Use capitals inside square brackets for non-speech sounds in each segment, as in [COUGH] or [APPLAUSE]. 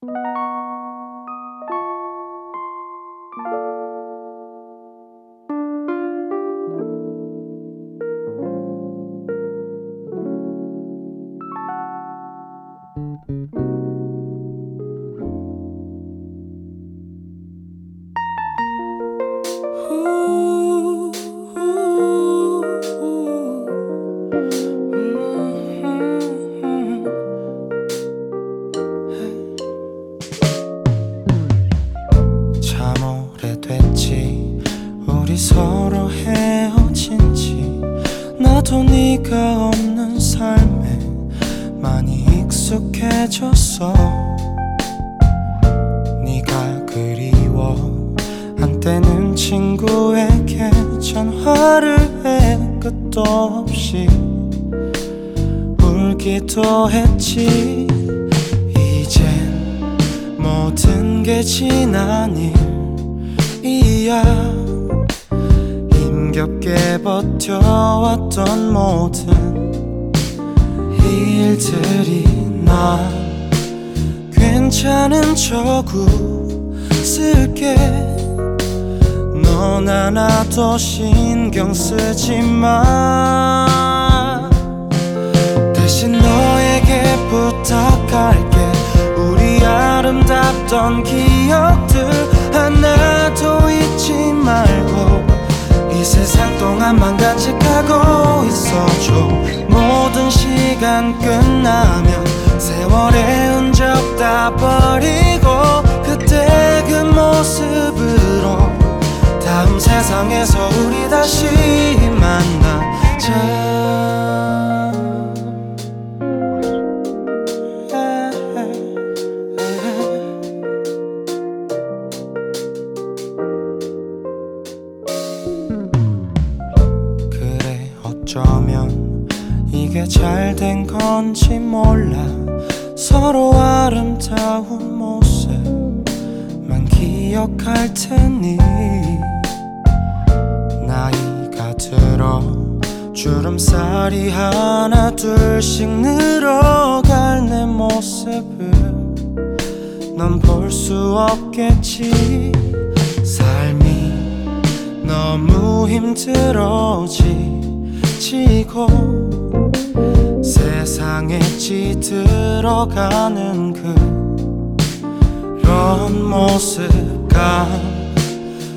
참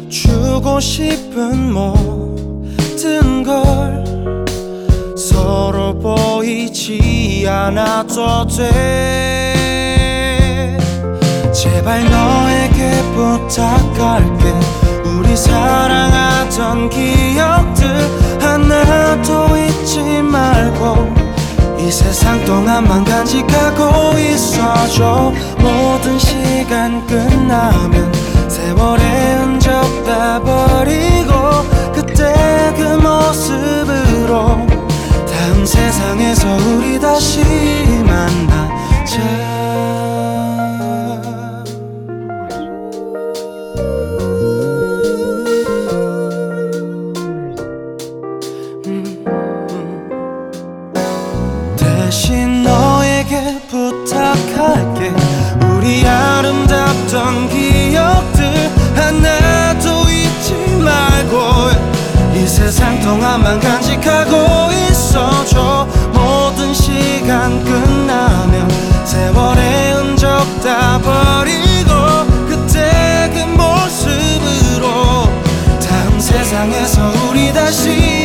감추고 싶은 모든 걸 서로 보이지 않아도 돼. 제발 너에게 부탁할게. 우리 사랑하던 기억들 하나도 잊지 말고 이 세상 동안만 간직하고 있어줘. 모든 시간 끝나면 세월의 흔적 다 버리고 그때 그 모습으로 다음 세상에서 우리 다시 만나자 세상 동안만 간직하고 있어줘. 모든 시간 끝나면 세월의 흔적 다 버리고 그때 그 모습으로 다음 세상에서 우리 다시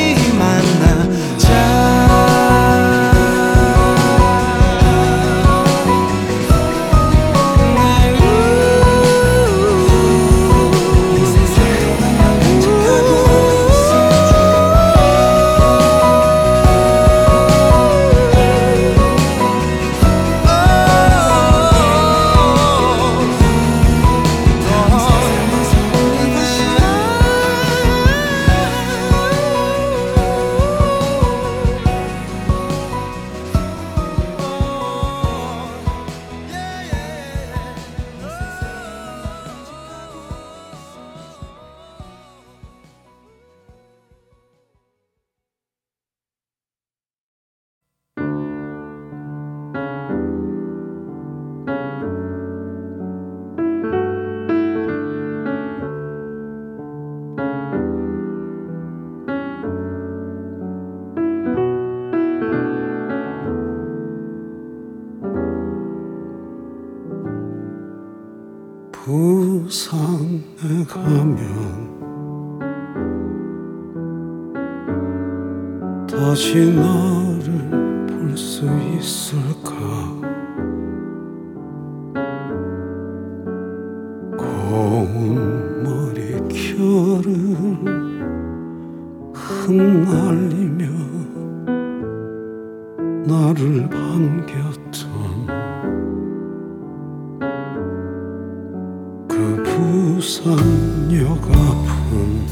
흩날리며 나를 반겼던 그 부산역 앞은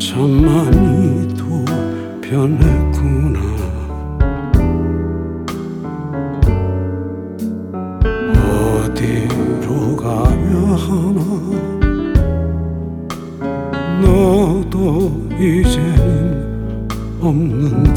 참 많이도 변했구나 이제는 없는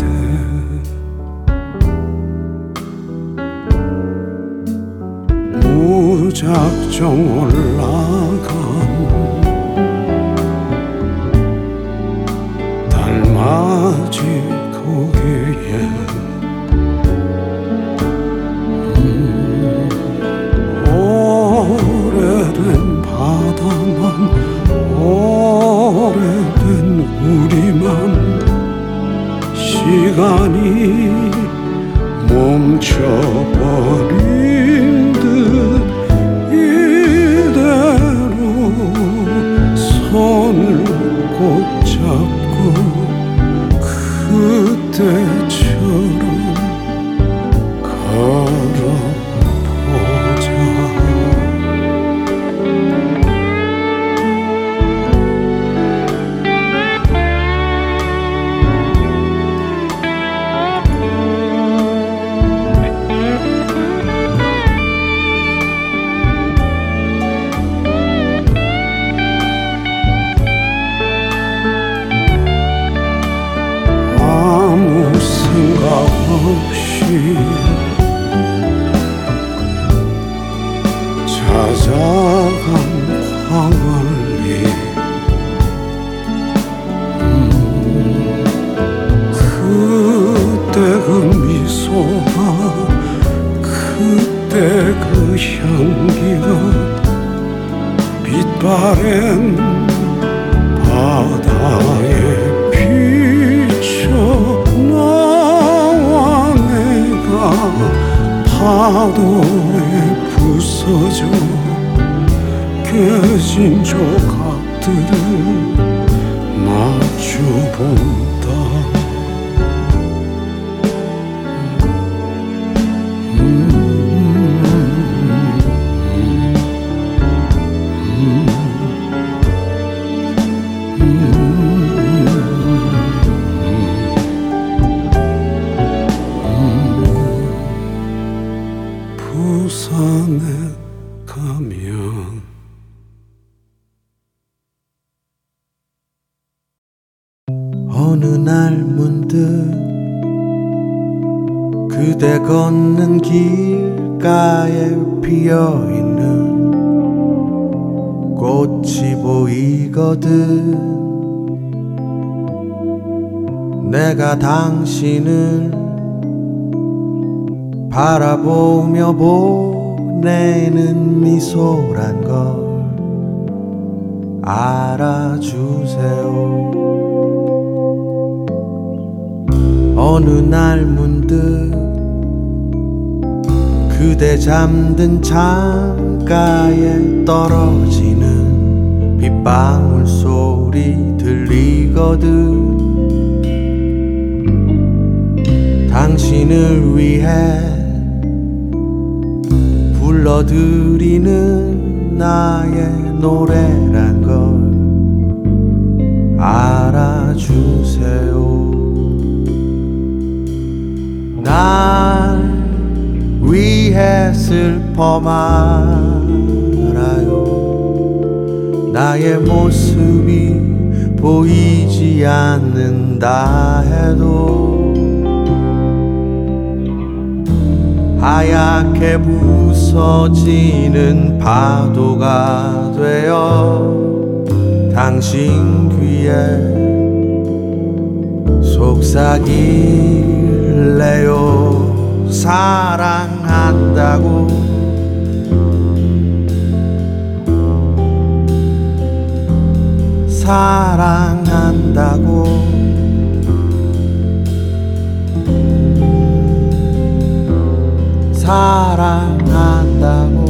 피어 있는 꽃이 보이거든. 내가 당신을 바라보며 보내는 미소란 걸 알아주세요. 어느 날 문득 그대 잠든 창가에 떨어지는 빗방울 소리 들리거든. 당신을 위해 불러드리는 나의 노래란 걸 알아주세요. 날 위해 슬퍼 말아요. 나의 모습이 보이지 않는다 해도 하얗게 부서지는 파도가 되어 당신 귀에 속삭일래요? 사랑 사랑한다고. 사랑한다고. 사랑한다고.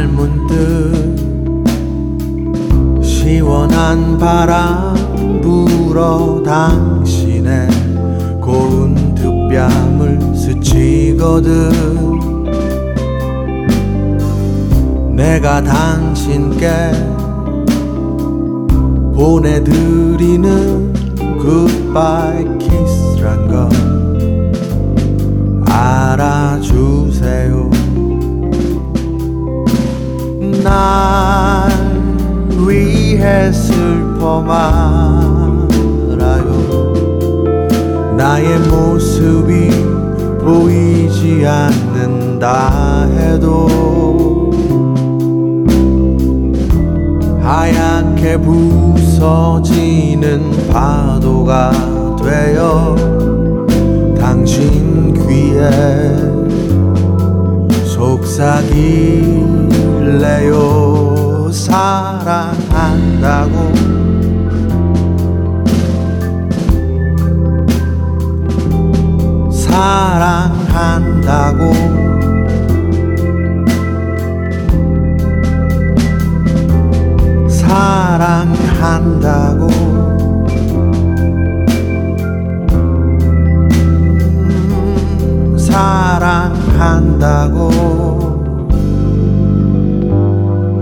날 문득 시원한 바람 불어 당신의 고운 득뺨을 스치거든. 내가 당신께 보내드리는 굿바이 키스란 걸 알아주세요 날 위해 슬퍼 말아요. 나의 모습이 보이지 않는다 해도 하얗게 부서지는 파도가 되어 당신 귀에 속삭 일래요? 사랑한다고. 사랑한다고. 사랑한다고. 음, 사랑한다고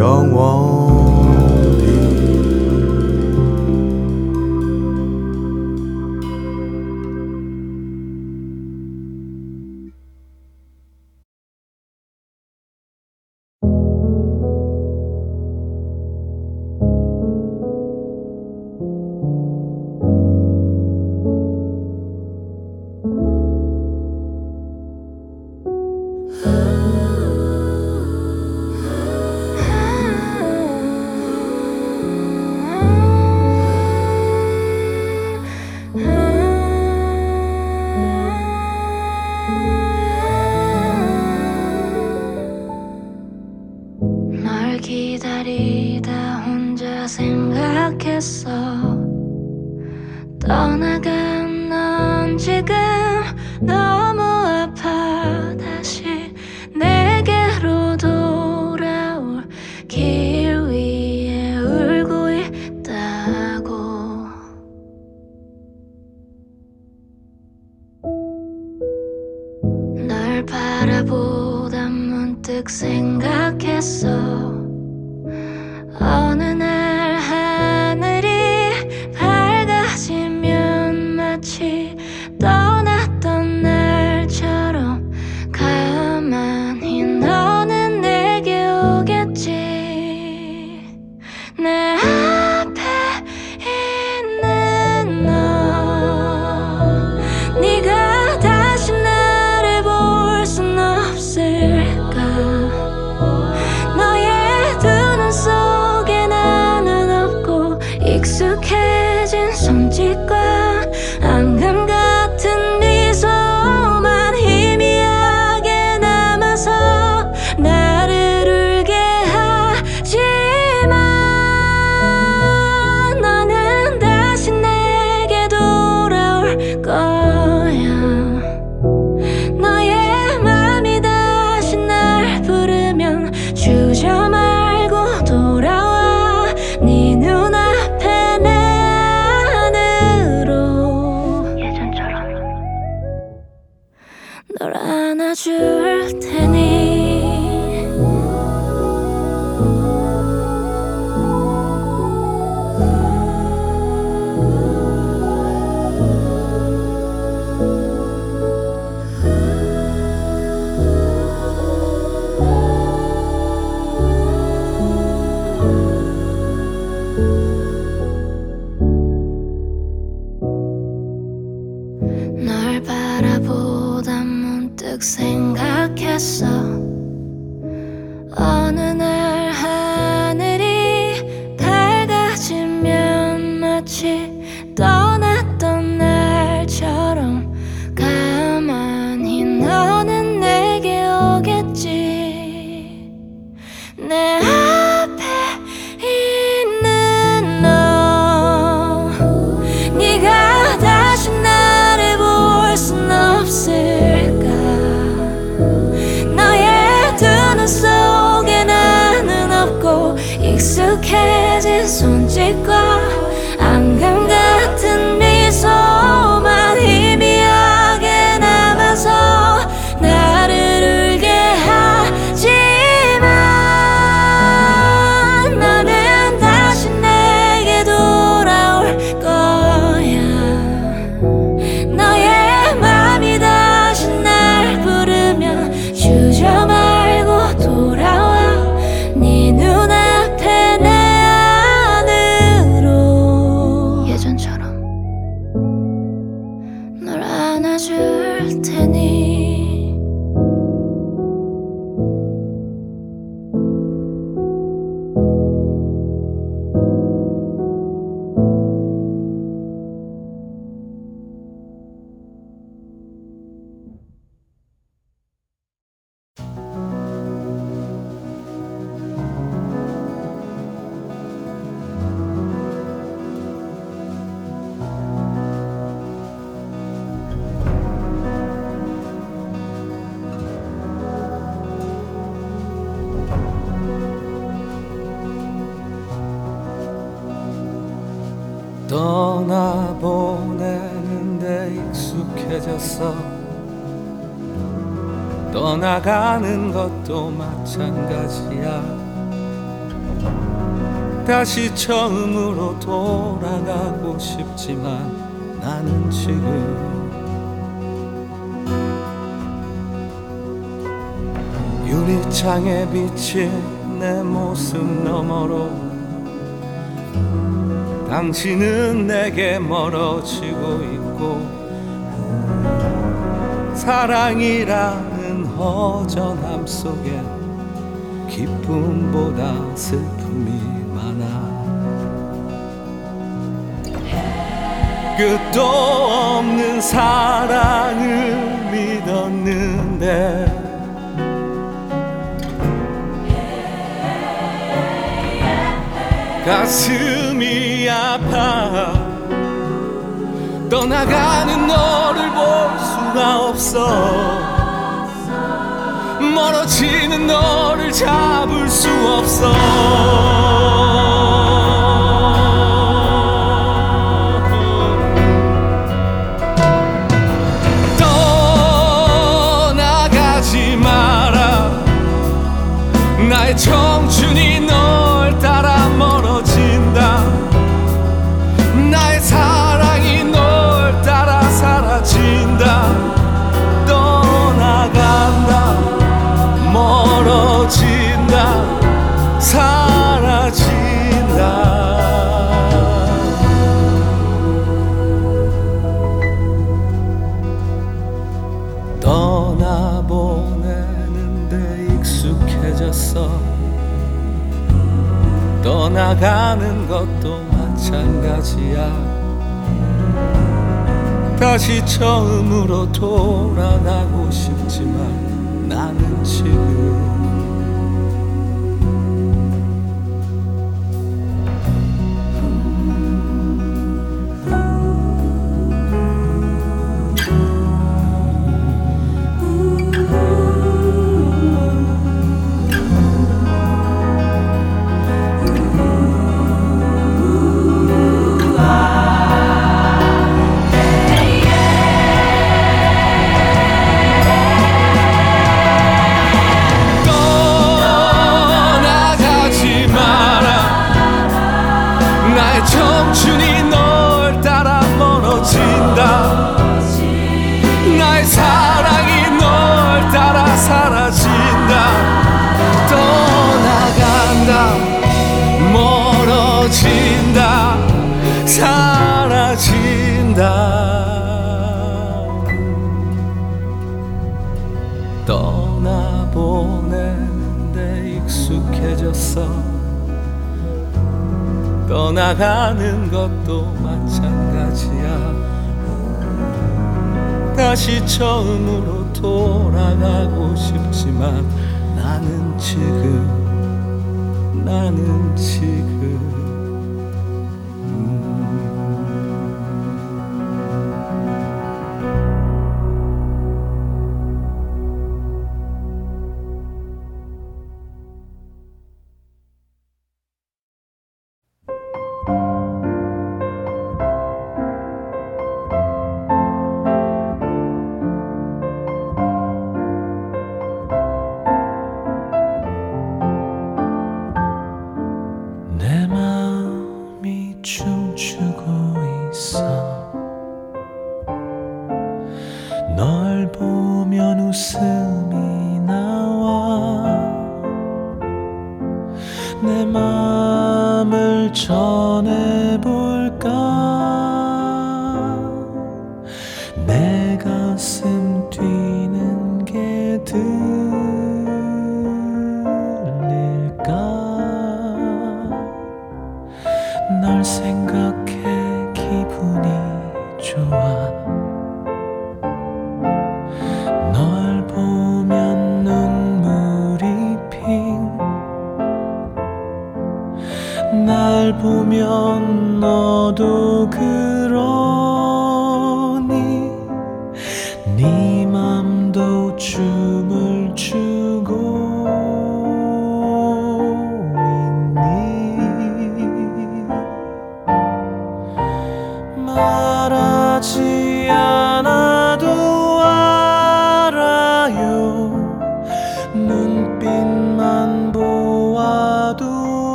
영원 안아줄 테니 다시 처음으로 돌아가고 싶지만 나는 지금 유리창에 비친 내 모습 너머로 당신은 내게 멀어지고 있고 사랑이라는 허전함 속에 기쁨보다 슬픔이 끝도 없는 사랑을 믿었는데. 가슴이 아파. 떠나가는 너를 볼 수가 없어. 멀어지는 너를 잡을 수 없어 나 떠나가는 것도 마찬가지야. 다시 처음으로 돌아가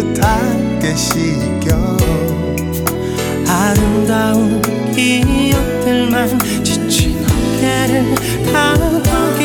따뜻하게 씻겨. 아름다운 기억들만 지친 어깨를 감아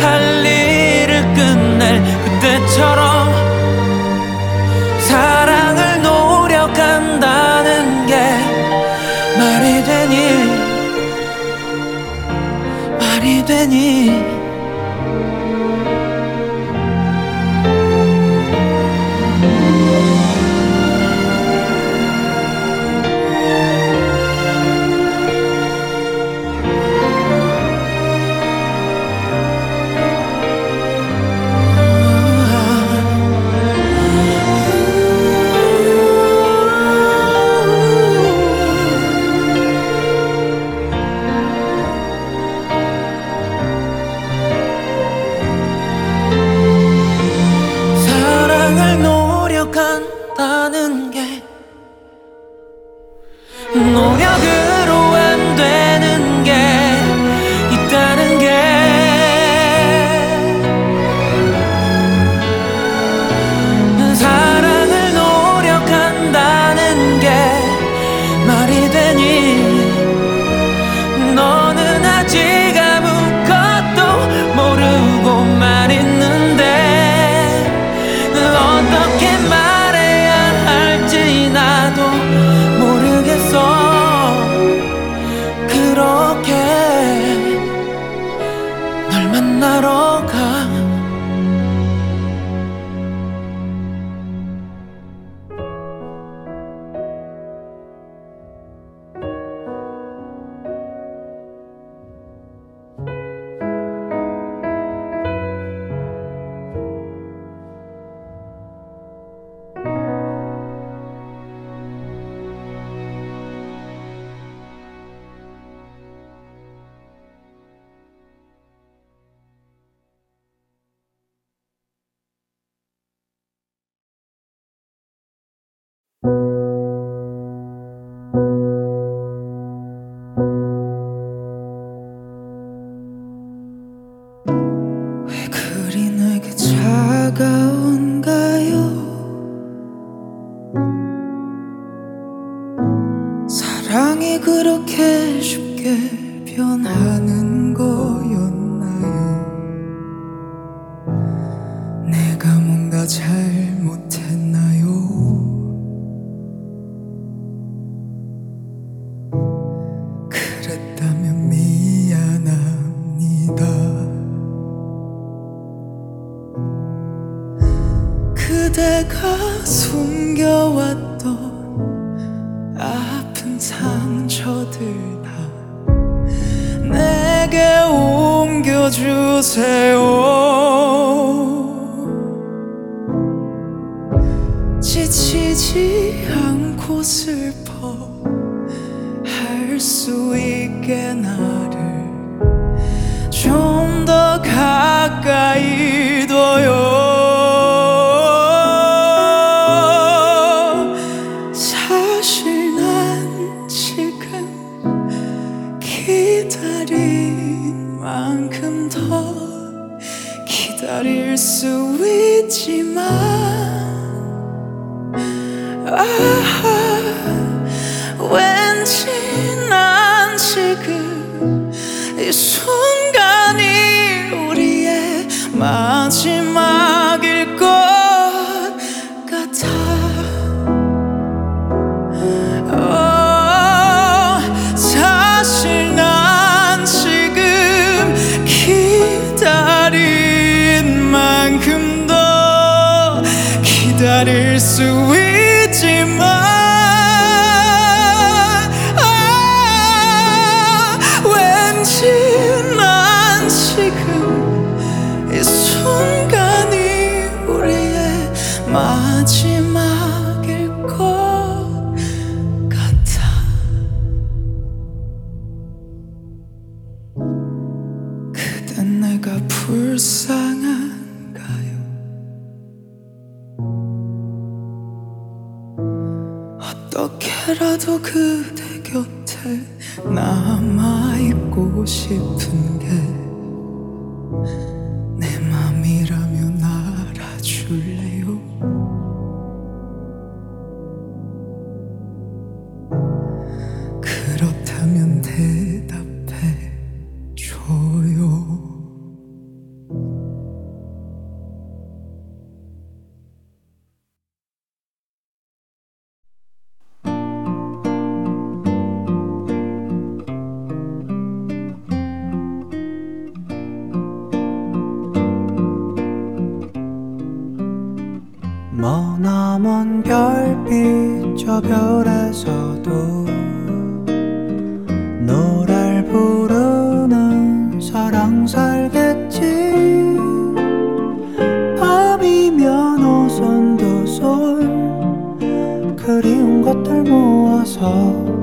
할 일을 끝낼 그때처럼 그대가 숨겨왔던 아픈 상처들 다 내게 옮겨주세요. 지치지 않고 슬퍼 할 수 있 好。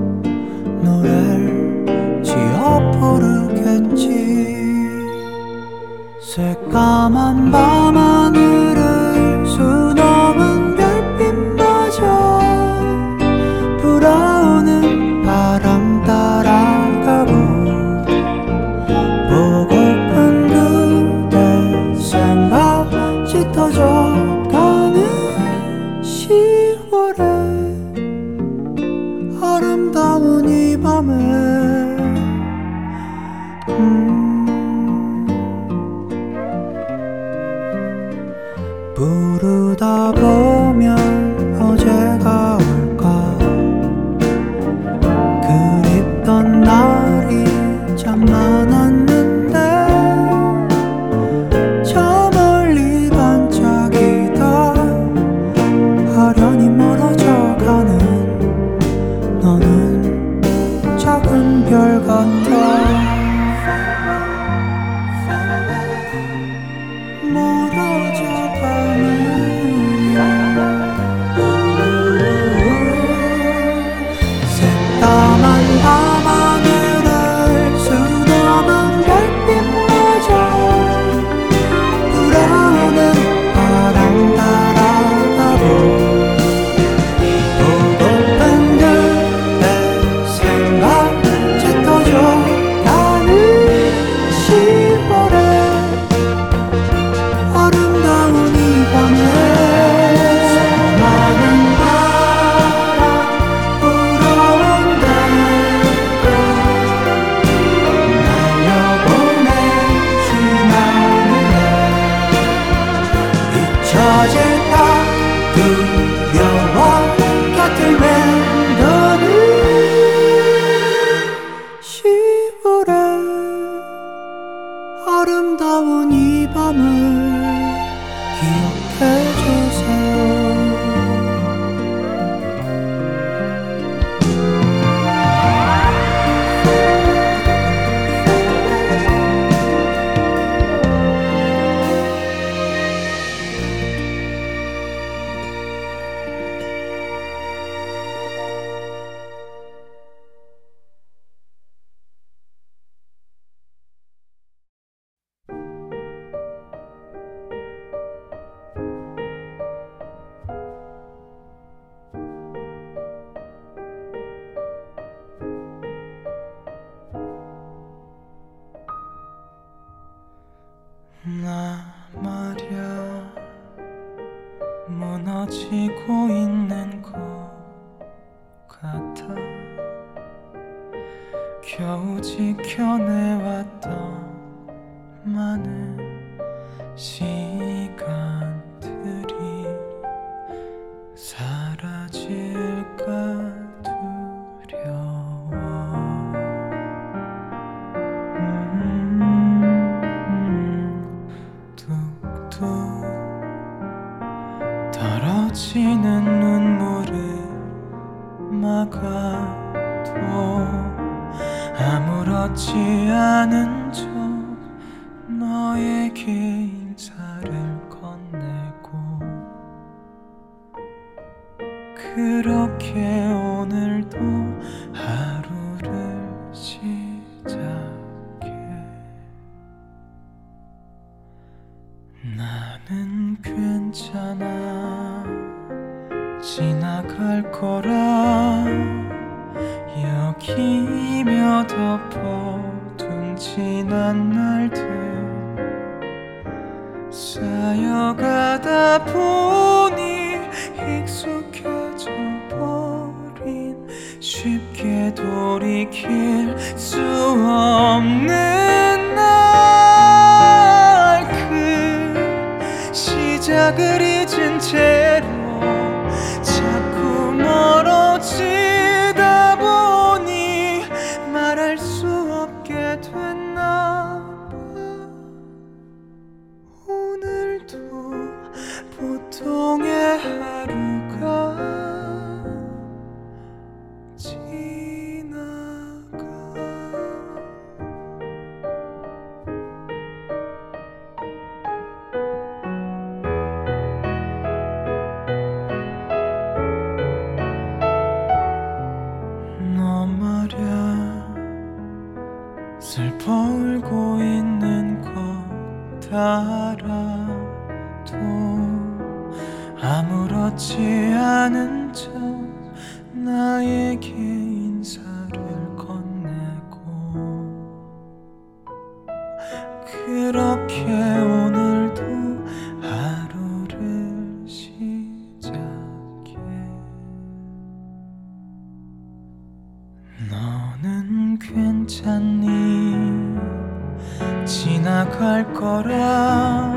나갈 거라.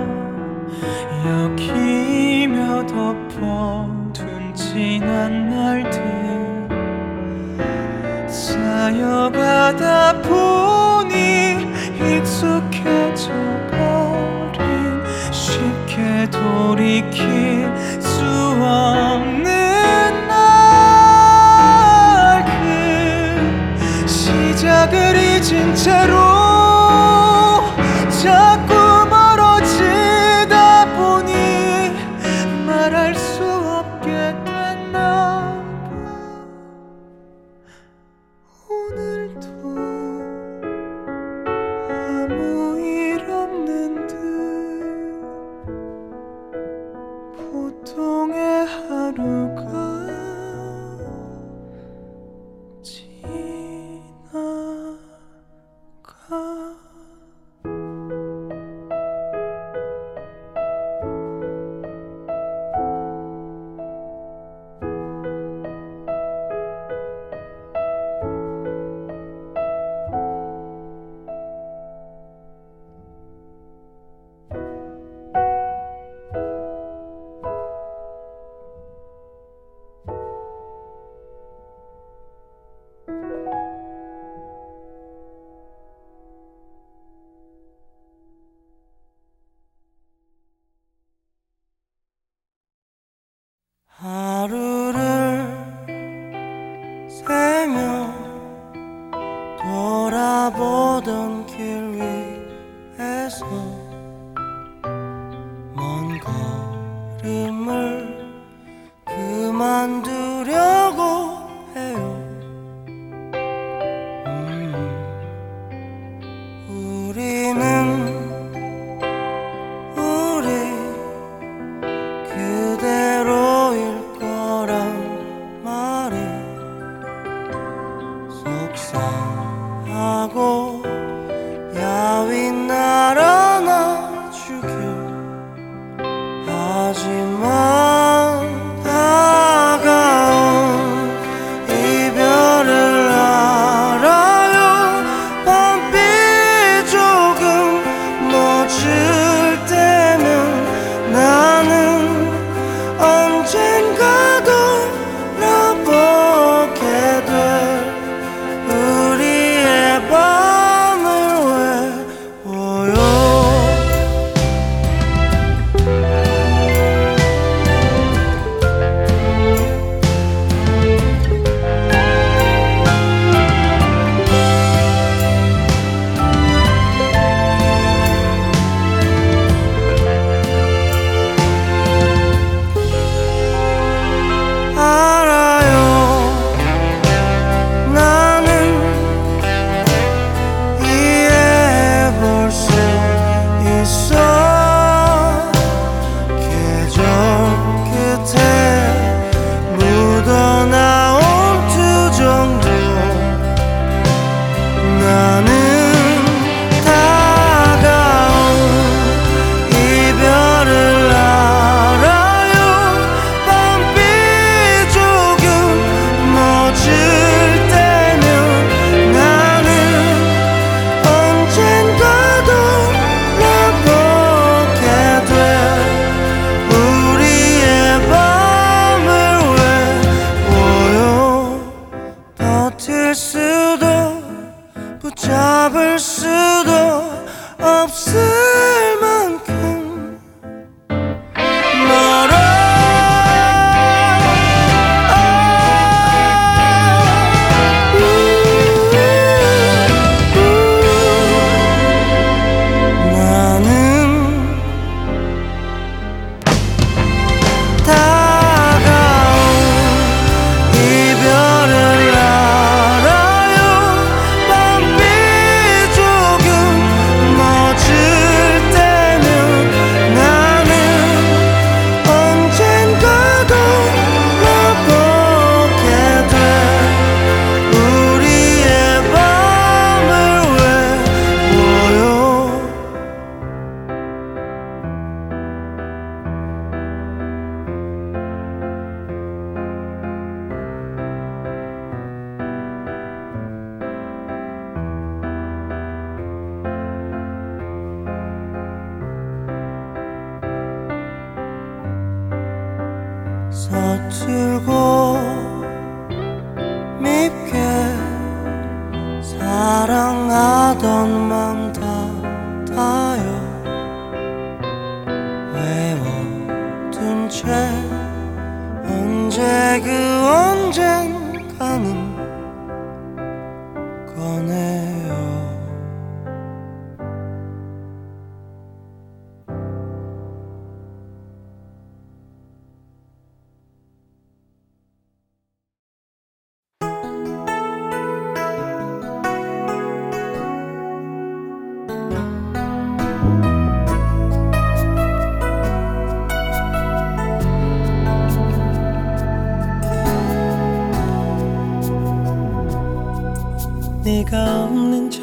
여기며 덮어둔 지난 날들. 쌓여가다 보니 익숙해져 버린 쉽게 돌이킬 수 없는 날 그 시작을 잊은 채로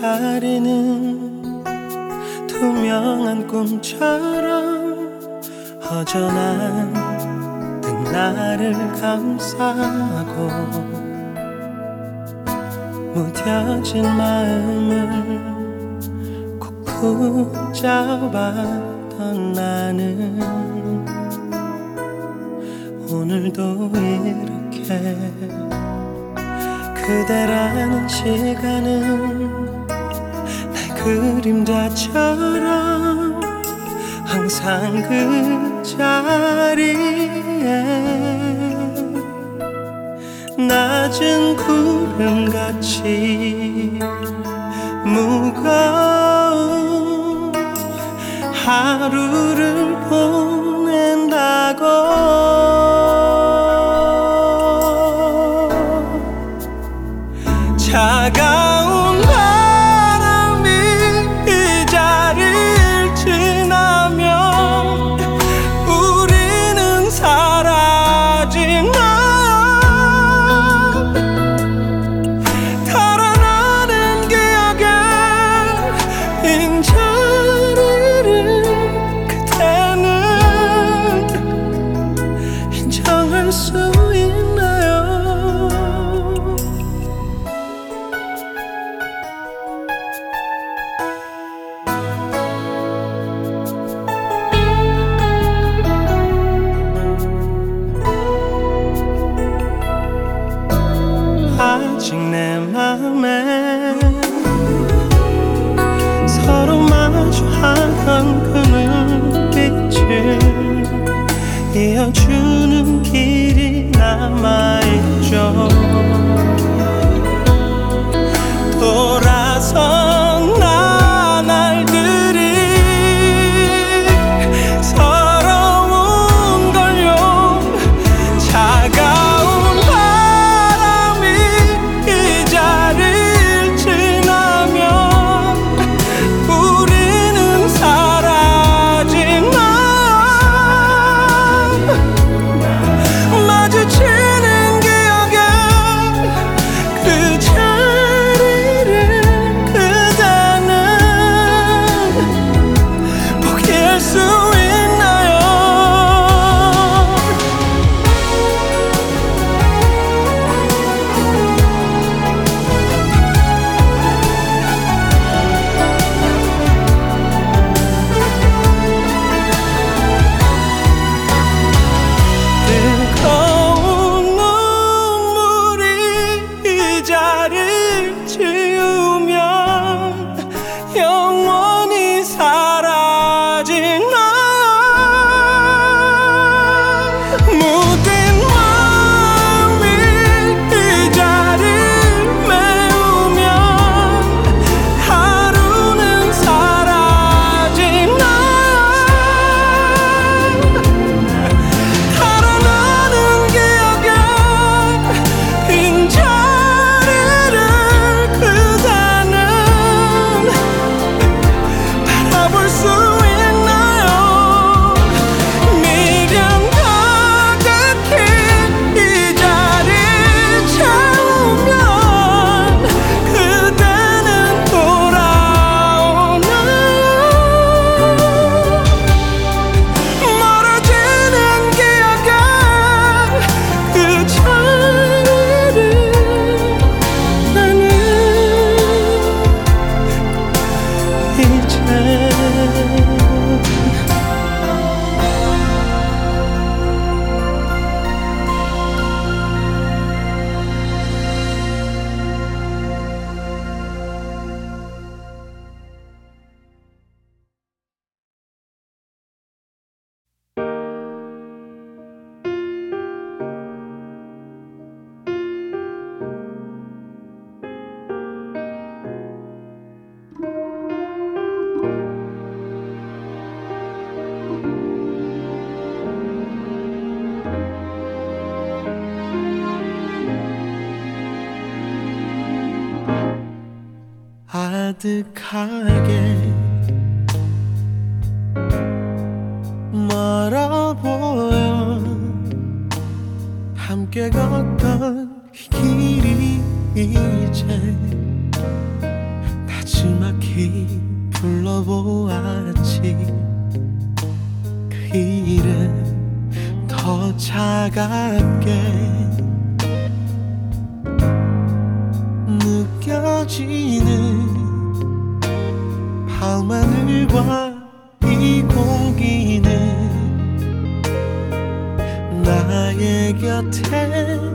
가리는 투명한 꿈처럼 허전한 등날을 감싸고 무뎌진 마음을 꼭 붙잡았던 나는 오늘도 이렇게 그대라는 시간은 그림자처럼 항상 그 자리에 낮은 구름같이 무거운 하루를 보낸다고 공기는 밤하늘과 이 공기는 나의 곁에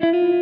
안 [LAUGHS]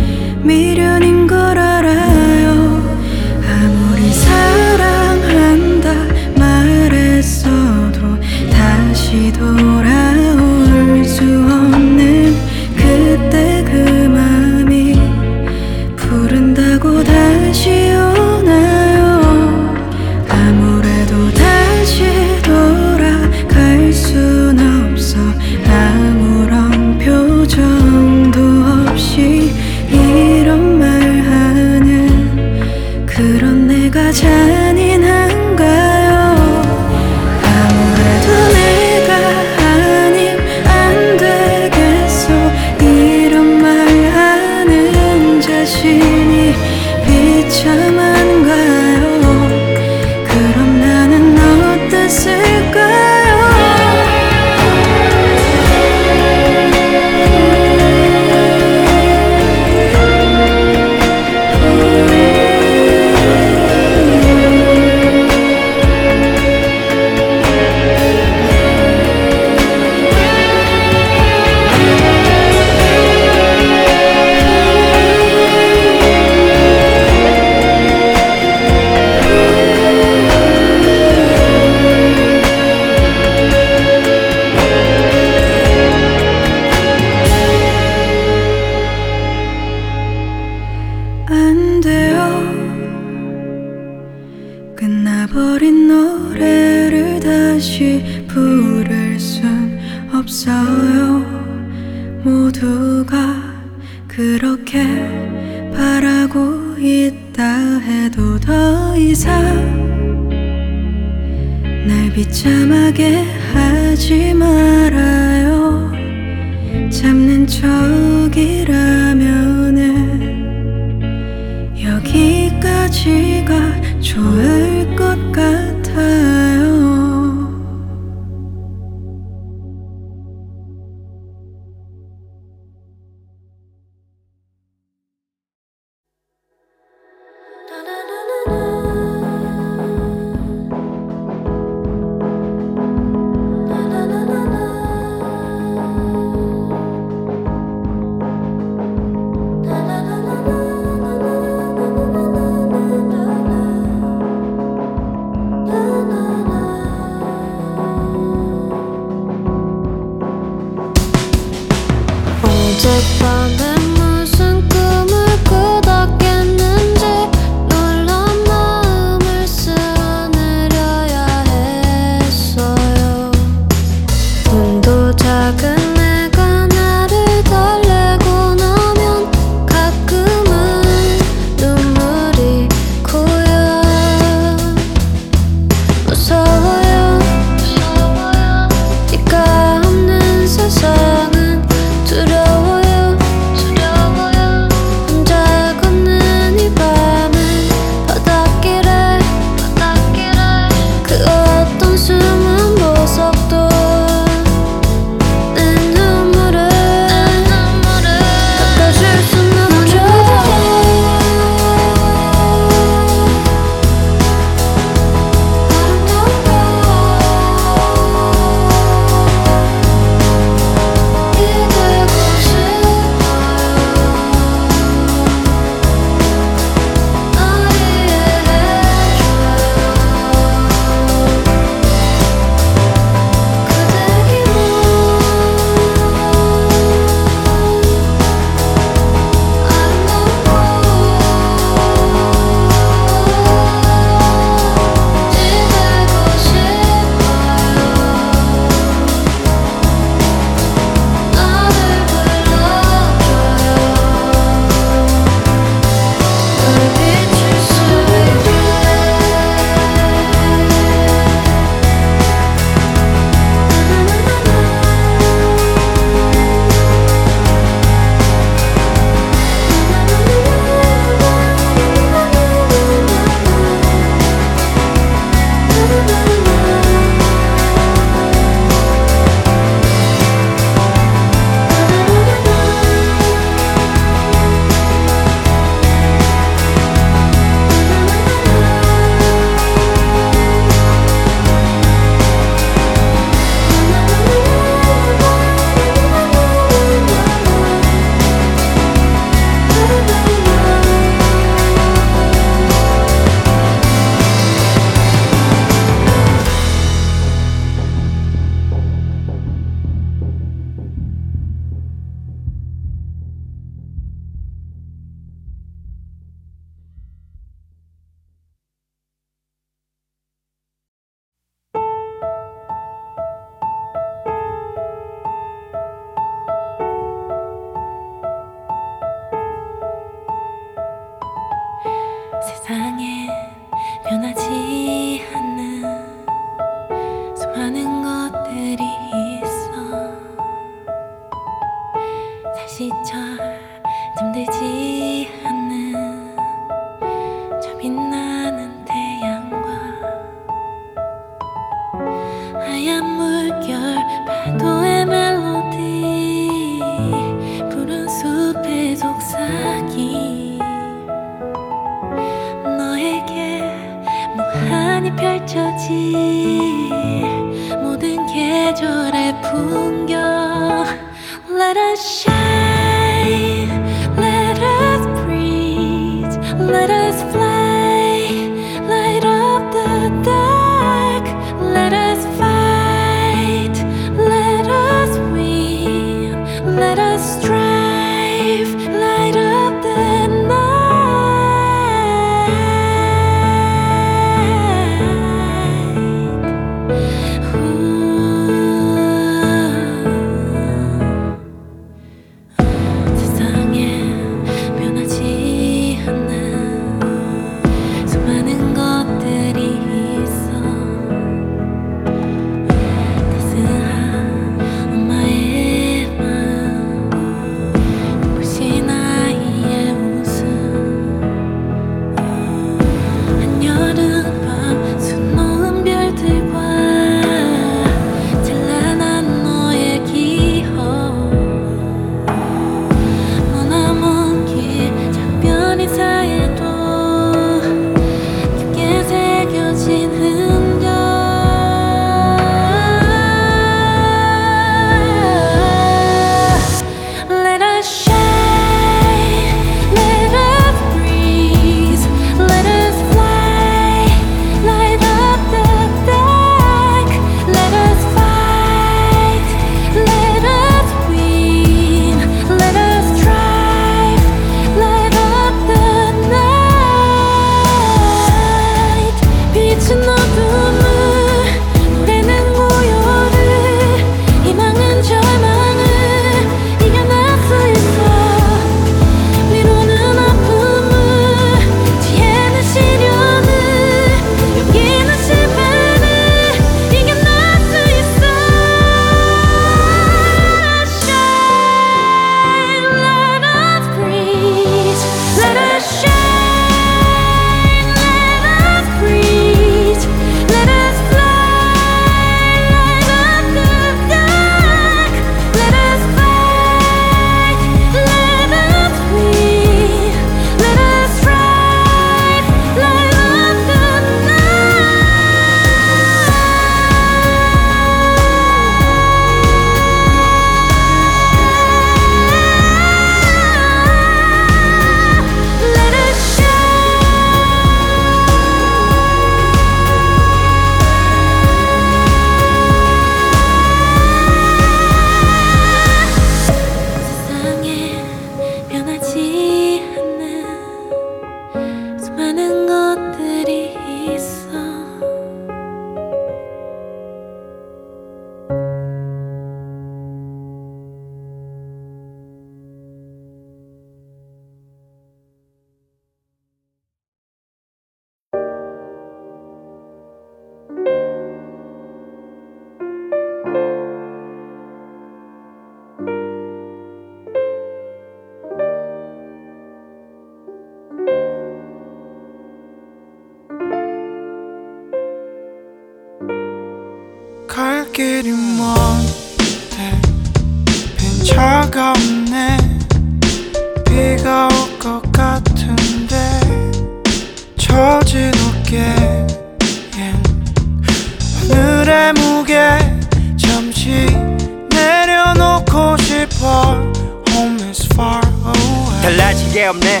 게 없네.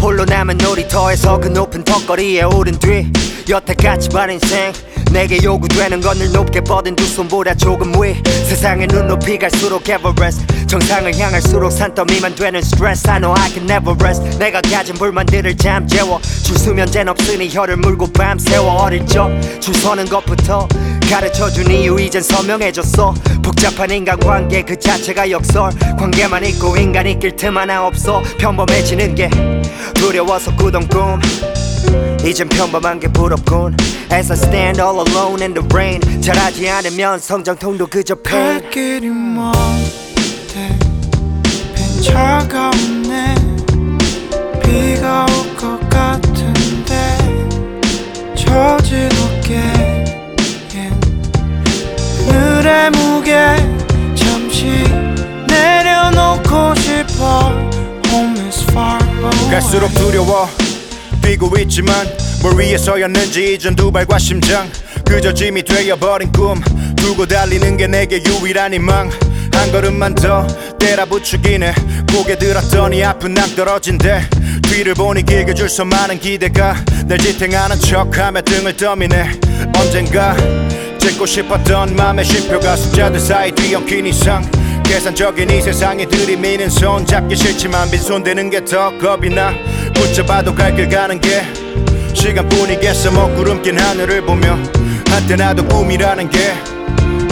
홀로 남은 놀이터에서 그 높은 턱걸이에 오른 뒤 여태까지 반 인생 내게 요구되는 건늘 높게 뻗은 두 손보다 조금 위. 세상의 눈높이 갈수록 에버레스트 정상을 향할수록 산더미만 되는 스트레스 I know I can never rest. 내가 가진 불만들을 잠재워. 줄 수면제는 없으니 혀를 물고 밤새워. 어릴 적줄 서는 것부터 가르쳐준 이유 이젠 서명해줬어. 복잡한 인간관계 그 자체가 역설. 관계만 있고 인간 이길 틈 하나 없어. 평범해지는 게 두려워서 꾸던 꿈 이젠 평범한 게 부럽군. As I stand all alone in the rain 잘하지 않으면 성장통도 그저 pain. 갈 길이 먼데 빈 차가 없네. 비가 올 것 같은데 처진 어깨엔 오늘의 무게 잠시 내려놓고 싶어. Home is far away. 갈수록 두려워 뛰고 있지만 뭘 위해 서였는지 이전 두 발과 심장 그저 짐이 되어버린 꿈 두고 달리는 게 내게 유일한 희망. 한 걸음만 더 때라 부추기네. 고개 들었더니 아픈 낭 떨어진대. 뒤를 보니 길게 줄서 많은 기대가 날 지탱하는 척하며 등을 떠미네. 언젠가 찍고 싶었던 맘의 쉼표가 숫자들 사이 뒤엉킨 이상 계산적인 이 세상에 들이미는 손 잡기 싫지만 빈손 대는 게 더 겁이 나. 붙잡아도 갈 길 가는 게 시간뿐이겠어. 먹구름 낀 하늘을 보며 한때 나도 꿈이라는 게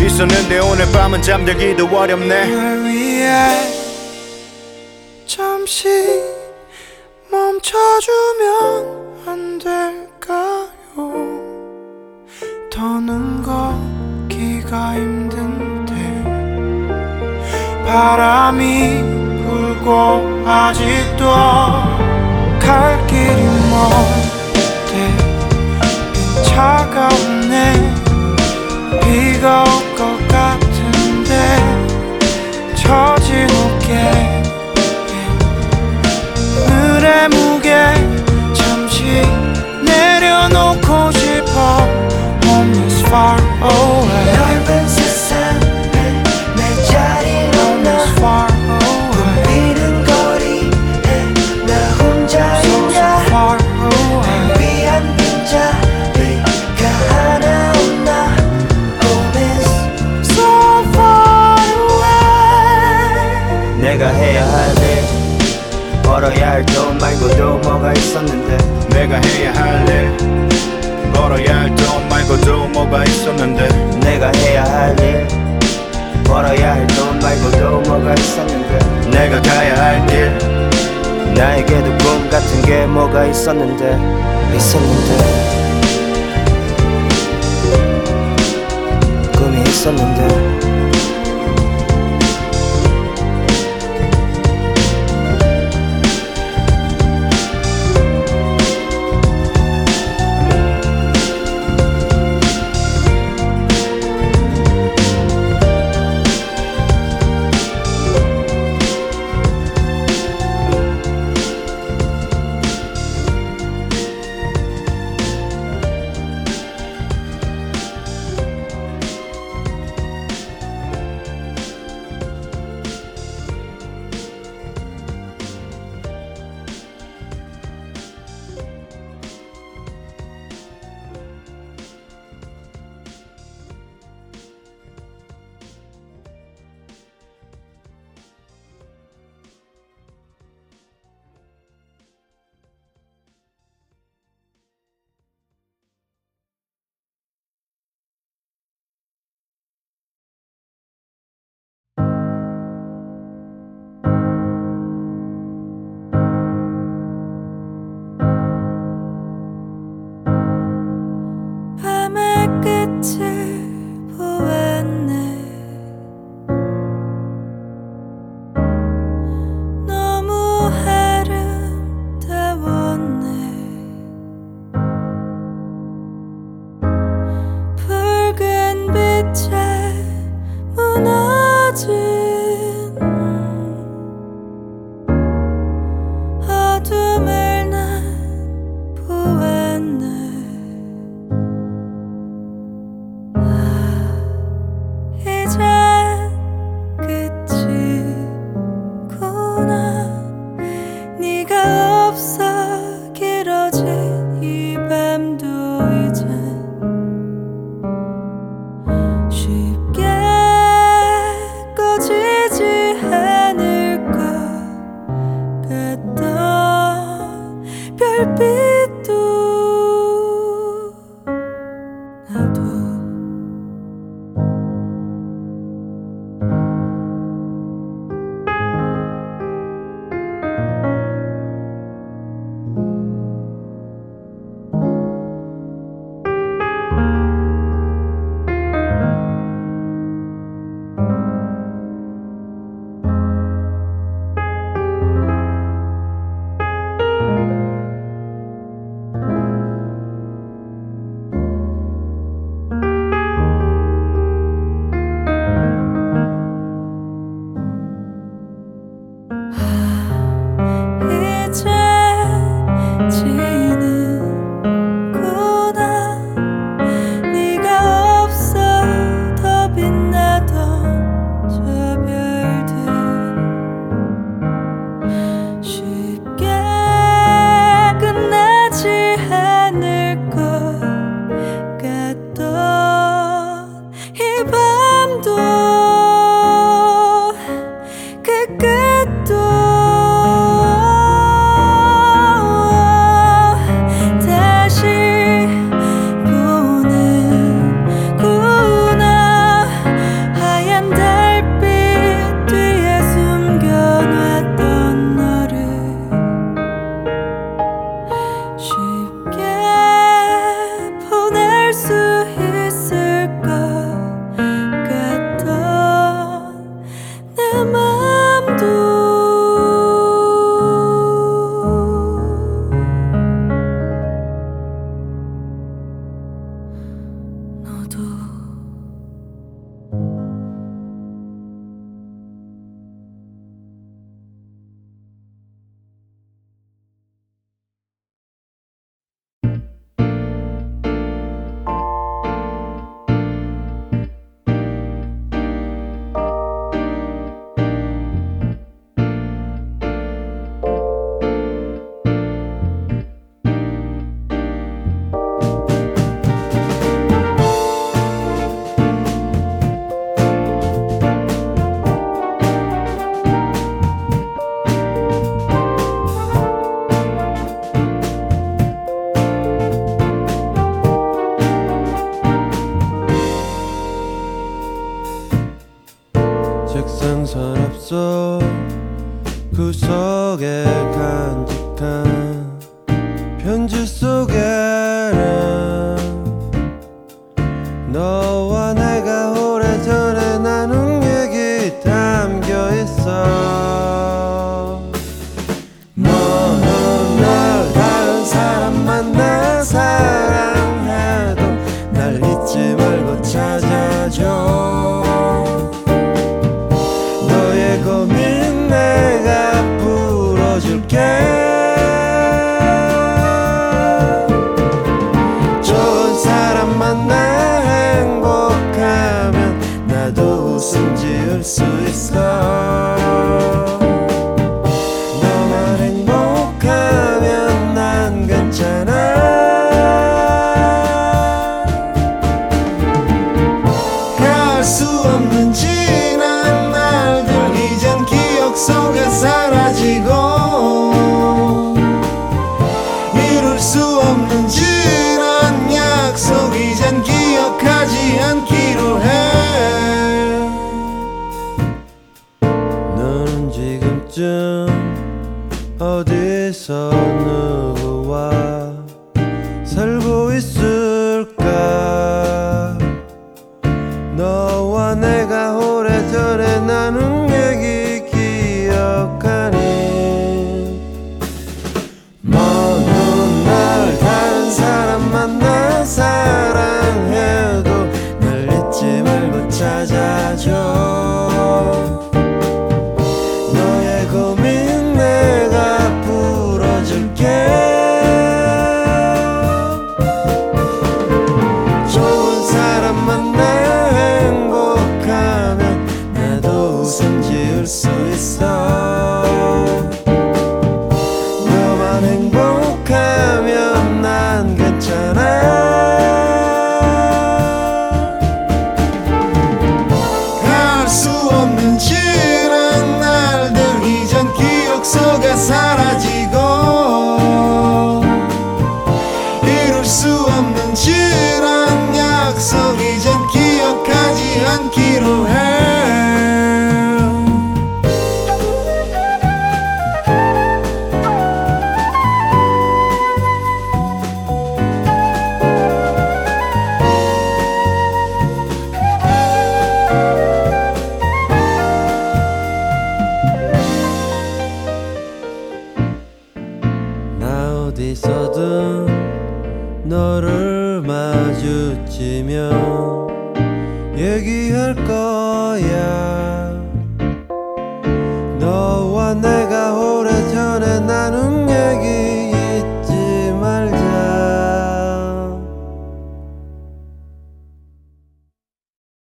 있었는데 오늘 밤은 잠들기도 어렵네. 잠시 멈춰주면 안 될까요? 더는 걷기가 힘든데 바람이 불고 아직도 갈 길이 먼데 빈 차가운 내 비가 올 것 같은데 처진 어깨 늘의 무게 잠시 내려놓고 싶어. Home is far away 벌어야 할 돈 말고도 뭐가 있었는데? 내가 해야 할일 벌어야 할 돈 말고도 뭐가 있었는데? 내가 해야 할일 벌어야 할 돈 말고도 뭐가 있었는데? 내가 가야 할길 나에게도 꿈 같은 게 뭐가 있었는데? 있었는데. 꿈이 있었는데